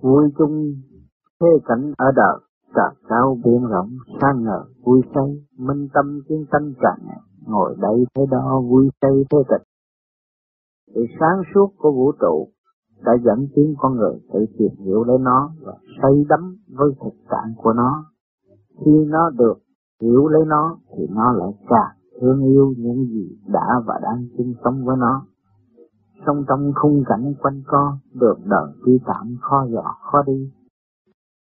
vui chung, thế cảnh ở đời trời cao biển rộng sang ngờ, vui say, minh tâm kiến tánh càng ngồi đây thế đó vui say thế tịch sự sáng suốt của vũ trụ đã dẫn tiến con người tự tìm hiểu lấy nó và say đắm với thực trạng của nó. Khi nó được hiểu lấy nó thì nó lại càng thương yêu những gì đã và đang chung sống với nó trong trong khung cảnh quanh co, được đời tuy tạm khó dò khó đi,